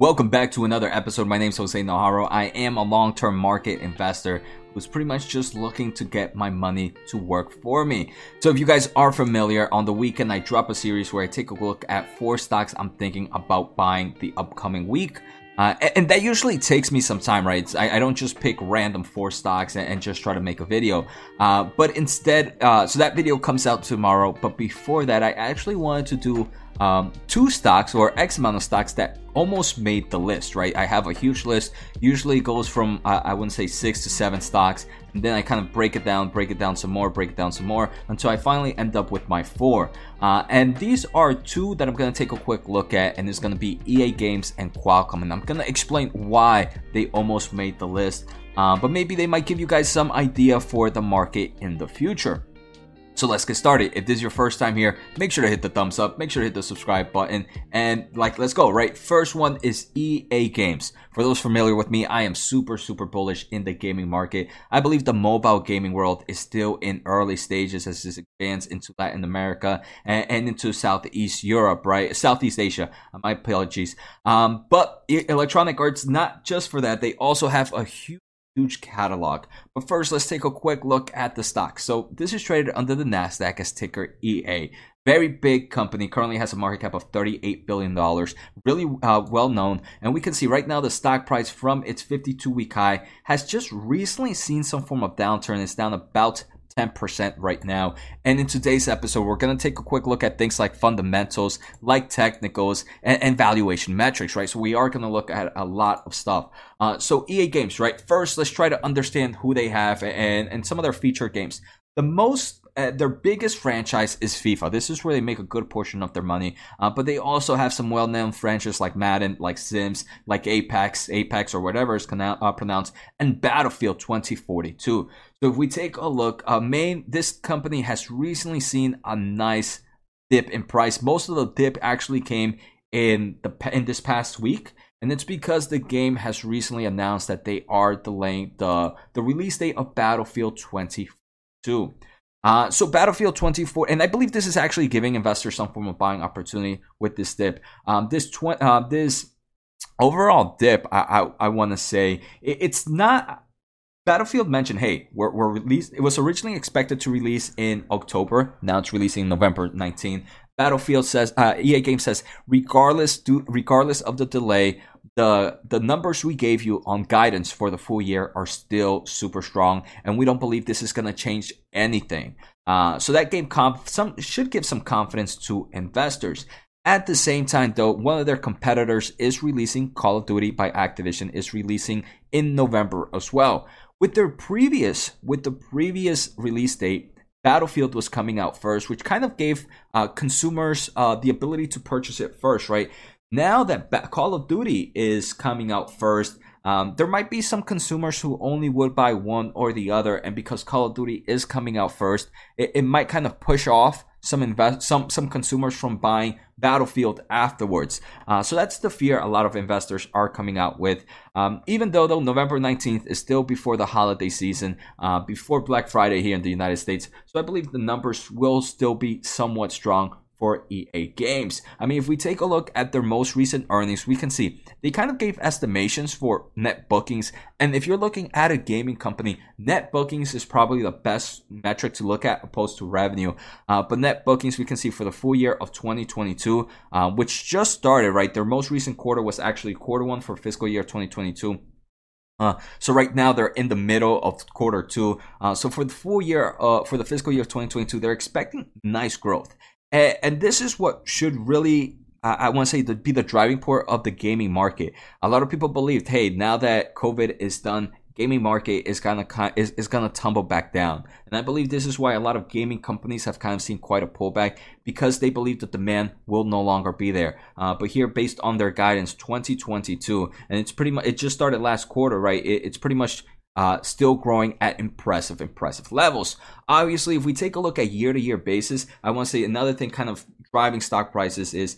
Welcome back to another episode. My name is Jose Najarro. I am a long term market investor who's pretty much just looking to get my money to work for me. So, if you guys are familiar, on the weekend I drop a series where I take a look at four stocks I'm thinking about buying the upcoming week. Uh, and that usually takes me some time, right? I, I, don't just pick random four stocks and, and just try to make a video. Uh, but instead, uh, so that video comes out tomorrow. But before that, I actually wanted to do um, two stocks or X amount of stocks that almost made the list, right? I have a huge list. Usually it goes from uh, I wouldn't say six to seven stocks, and then I kind of break it down, break it down some more, break it down some more until I finally end up with my four. Uh, and these are two that I'm gonna take a quick look at, and it's gonna be EA Games and Qualcomm, and I'm gonna explain why they almost made the list. Uh, but maybe they might give you guys some idea for the market in the future. So let's get started. If this is your first time here, make sure to hit the thumbs up, make sure to hit the subscribe button, and like, let's go, right? First one is EA Games. For those familiar with me, I am super, super bullish in the gaming market. I believe the mobile gaming world is still in early stages as this expands into Latin America and, and into Southeast Europe, right? Southeast Asia. My apologies. Um, but Electronic Arts, not just for that, they also have a huge huge catalog. But first, let's take a quick look at the stock. So this is traded under the Nasdaq as ticker EA. Very big company, currently has a market cap of $38 billion, really uh, well known. And we can see right now the stock price from its 52 week high has just recently seen some form of downturn. It's down about 10% right now. And in today's episode, we're going to take a quick look at things like fundamentals, like technicals, and, and valuation metrics, right? So we are going to look at a lot of stuff. Uh, so EA Games, right? First, let's try to understand who they have and, and some of their featured games. The most uh, their biggest franchise is FIFA. This is where they make a good portion of their money. Uh, but they also have some well-known franchises like Madden, like Sims, like Apex, Apex or whatever is uh, pronounced, and Battlefield 2042. So if we take a look, uh, main this company has recently seen a nice dip in price. Most of the dip actually came in the in this past week. And it's because the game has recently announced that they are delaying the, the release date of Battlefield 2042. Uh, so Battlefield 24, and I believe this is actually giving investors some form of buying opportunity with this dip. Um, this tw- uh, this overall dip, I I, I want to say it, it's not Battlefield mentioned, hey, we're, we're released. It was originally expected to release in October. Now it's releasing November 19. Battlefield says, uh, EA Game says, regardless, do, regardless of the delay, the the numbers we gave you on guidance for the full year are still super strong, and we don't believe this is going to change anything. Uh, so that gave comp- some should give some confidence to investors. At the same time, though, one of their competitors is releasing Call of Duty by Activision is releasing in November as well. With their previous with the previous release date, Battlefield was coming out first, which kind of gave uh, consumers uh, the ability to purchase it first, right? Now that ba- Call of Duty is coming out first, um, there might be some consumers who only would buy one or the other, and because Call of Duty is coming out first, it, it might kind of push off some invest some some consumers from buying Battlefield afterwards. Uh, so that's the fear a lot of investors are coming out with. Um, even though though November 19th is still before the holiday season, uh, before Black Friday here in the United States, so I believe the numbers will still be somewhat strong for EA Games. I mean, if we take a look at their most recent earnings, we can see they kind of gave estimations for net bookings. And if you're looking at a gaming company, net bookings is probably the best metric to look at opposed to revenue. Uh, but net bookings, we can see for the full year of 2022, uh, which just started, right? Their most recent quarter was actually quarter one for fiscal year 2022. Uh, so right now they're in the middle of quarter two. Uh, so for the full year, uh, for the fiscal year of 2022, they're expecting nice growth. And, and this is what should really I, want to say to be the driving port of the gaming market. A lot of people believed, hey, now that COVID is done, gaming market is gonna is, is gonna tumble back down. And I believe this is why a lot of gaming companies have kind of seen quite a pullback because they believe the demand will no longer be there. Uh, but here, based on their guidance, 2022, and it's pretty much it just started last quarter, right? It, it's pretty much uh, still growing at impressive, impressive levels. Obviously, if we take a look at year to year basis, I want to say another thing kind of driving stock prices is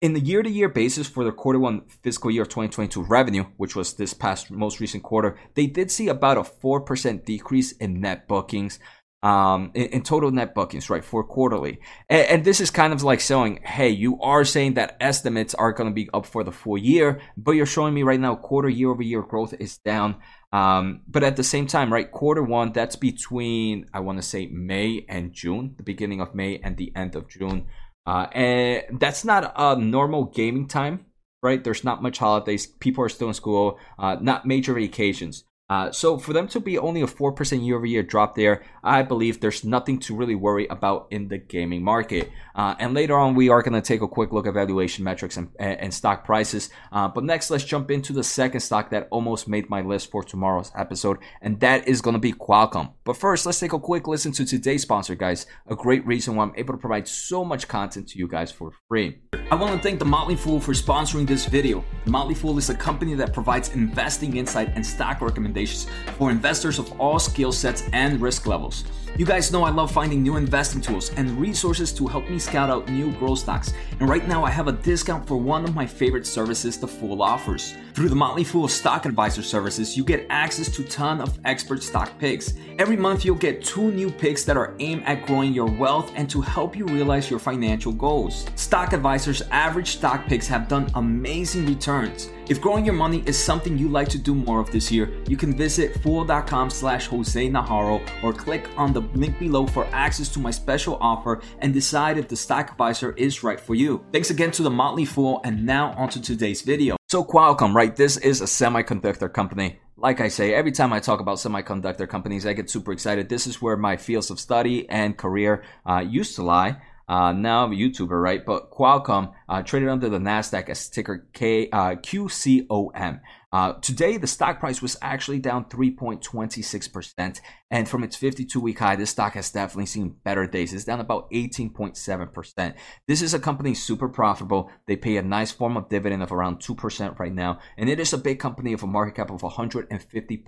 in the year to year basis for the quarter one fiscal year of 2022 revenue, which was this past most recent quarter, they did see about a 4% decrease in net bookings. Um, in, in, total net bookings, right, for quarterly. And, and, this is kind of like showing, hey, you are saying that estimates are going to be up for the full year, but you're showing me right now quarter year over year growth is down. Um, but at the same time, right, quarter one, that's between, I want to say May and June, the beginning of May and the end of June. Uh, and that's not a normal gaming time, right? There's not much holidays. People are still in school, uh, not major vacations. Uh, so for them to be only a 4% year over year drop there, I believe there's nothing to really worry about in the gaming market. Uh, and later on, we are going to take a quick look at valuation metrics and, and stock prices. Uh, but next, let's jump into the second stock that almost made my list for tomorrow's episode, and that is going to be Qualcomm. But first, let's take a quick listen to today's sponsor, guys. A great reason why I'm able to provide so much content to you guys for free. I want to thank The Motley Fool for sponsoring this video. The Motley Fool is a company that provides investing insight and stock recommendations recommendations for investors of all skill sets and risk levels. You guys know I love finding new investing tools and resources to help me scout out new growth stocks. And right now I have a discount for one of my favorite services the Fool offers. Through the Motley Fool Stock Advisor services, you get access to ton of expert stock picks. Every month you'll get two new picks that are aimed at growing your wealth and to help you realize your financial goals. Stock Advisor's average stock picks have done amazing returns. If growing your money is something you like to do more of this year, you can visit fool.com slash Jose Najarro or click on the link below for access to my special offer and decide if the stock advisor is right for you. Thanks again to the Motley Fool and now onto today's video. So Qualcomm, right? This is a semiconductor company. Like I say, every time I talk about semiconductor companies, I get super excited. This is where my fields of study and career uh, used to lie. Uh, now I'm a YouTuber, right? But Qualcomm uh, traded under the Nasdaq as ticker K uh, QCOM. Uh, today, the stock price was actually down 3.26%. And from its 52 week high, this stock has definitely seen better days. It's down about 18.7%. This is a company super profitable. They pay a nice form of dividend of around 2% right now. And it is a big company of a market cap of 150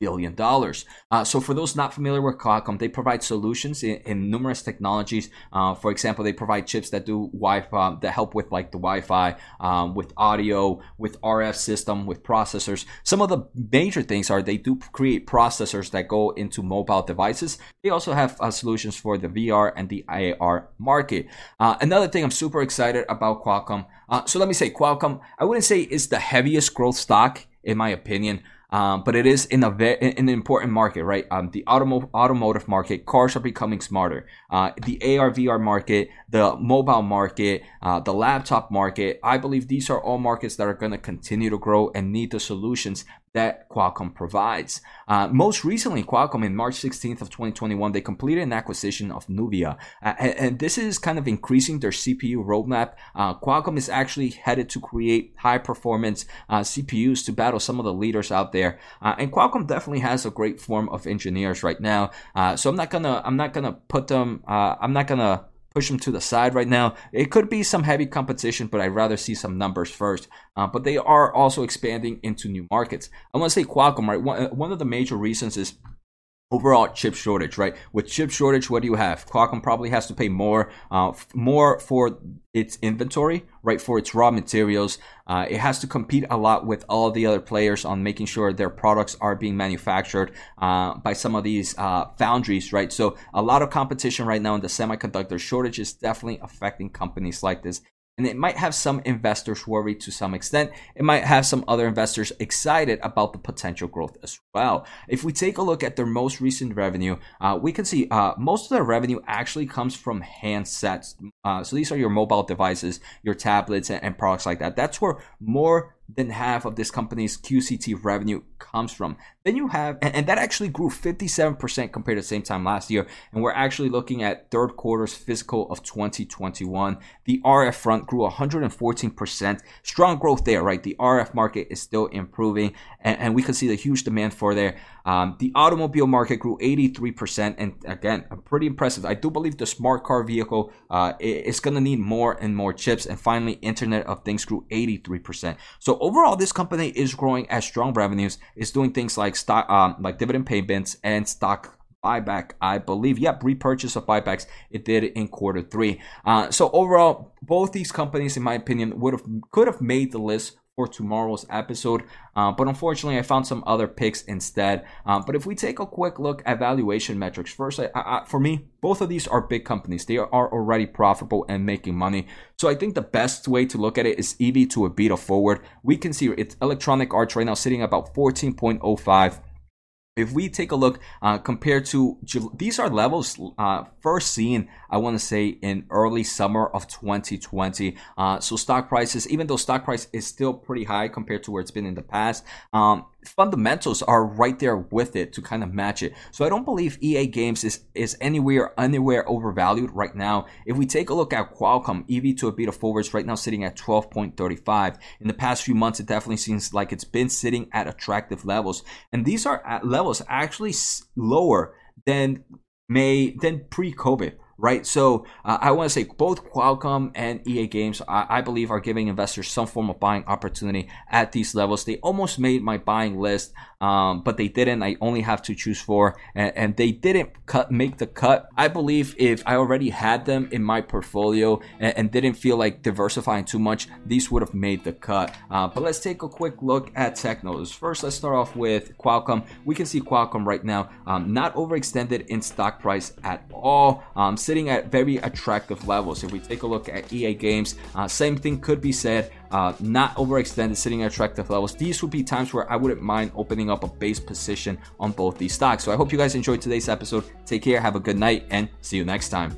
billion dollars. Uh, so for those not familiar with Qualcomm, they provide solutions in, in numerous technologies. Uh, for example, they provide chips that do Wi-Fi that help with like the Wi-Fi, um, with audio, with RF system, with processors. Some of the major things are they do create processors that go into mobile devices. They also have uh, solutions for the VR and the AR market. Uh, another thing I'm super excited about Qualcomm. Uh, so let me say Qualcomm. I wouldn't say is the heaviest growth stock in my opinion. Um, but it is in a ve- in an important market, right? Um, the automo- automotive market, cars are becoming smarter. Uh, the AR VR market, the mobile market, uh, the laptop market. I believe these are all markets that are going to continue to grow and need the solutions that Qualcomm provides. Uh, most recently, Qualcomm in March 16th of 2021, they completed an acquisition of Nuvia, uh, and, and, this is kind of increasing their CPU roadmap. Uh, Qualcomm is actually headed to create high performance uh, CPUs to battle some of the leaders out there, uh, and Qualcomm definitely has a great form of engineers right now. Uh, so I'm not gonna I'm not gonna put them I'm not gonna push them to the side right now. It could be some heavy competition, but I'd rather see some numbers first. Uh, but they are also expanding into new markets. I want to say Qualcomm, right? One, one of the major reasons is overall chip shortage, right? With chip shortage, what do you have? Qualcomm probably has to pay more, uh, more for its inventory, right? For its raw materials, uh, it has to compete a lot with all the other players on making sure their products are being manufactured uh, by some of these uh, foundries, right? So a lot of competition right now in the semiconductor shortage is definitely affecting companies like this and it might have some investors worried to some extent. It might have some other investors excited about the potential growth as well. If we take a look at their most recent revenue, uh, we can see uh, most of their revenue actually comes from handsets. Uh, so these are your mobile devices, your tablets, and, and products like that. That's where more than half of this company's QCT revenue comes from. Then you have, and, that actually grew 57% compared to the same time last year. And we're actually looking at third quarter's fiscal of 2021. The RF front grew 114%. Strong growth there, right? The RF market is still improving, and, and we can see the huge demand for there. Um, the automobile market grew 83%, and again, pretty impressive. I do believe the smart car vehicle uh, is going to need more and more chips. And finally, Internet of Things grew 83%. So overall, this company is growing at strong revenues. It's doing things like stock, um, like dividend payments and stock buyback, I believe. Yep, repurchase of buybacks. It did in quarter three. Uh, so overall, both these companies, in my opinion, would have could have made the list for tomorrow's episode. Uh, but unfortunately, I found some other picks instead. Um, but if we take a quick look at valuation metrics, first, I, I, for me, both of these are big companies. They are already profitable and making money. So I think the best way to look at it is EV to EBITDA forward. We can see it's Electronic Arts right now sitting about 14.05 if we take a look uh, compared to these are levels uh, first seen i want to say in early summer of 2020 uh, so stock prices even though stock price is still pretty high compared to where it's been in the past um, fundamentals are right there with it to kind of match it. So I don't believe EA Games is is anywhere anywhere overvalued right now. If we take a look at Qualcomm, EV to EBITDA forwards right now sitting at 12.35. In the past few months, it definitely seems like it's been sitting at attractive levels, and these are at levels actually lower than May than pre-COVID right? So uh, I want to say both Qualcomm and EA Games, I, I, believe, are giving investors some form of buying opportunity at these levels. They almost made my buying list, um, but they didn't. I only have to choose four, and, and, they didn't cut make the cut. I believe if I already had them in my portfolio and, and didn't feel like diversifying too much, these would have made the cut. Uh, but let's take a quick look at Technos. First, let's start off with Qualcomm. We can see Qualcomm right now um, not overextended in stock price at all. Um, sitting at very attractive levels. If we take a look at EA Games, uh, same thing could be said. Uh, not overextended, sitting at attractive levels. These would be times where I wouldn't mind opening up a base position on both these stocks. So I hope you guys enjoyed today's episode. Take care, have a good night, and see you next time.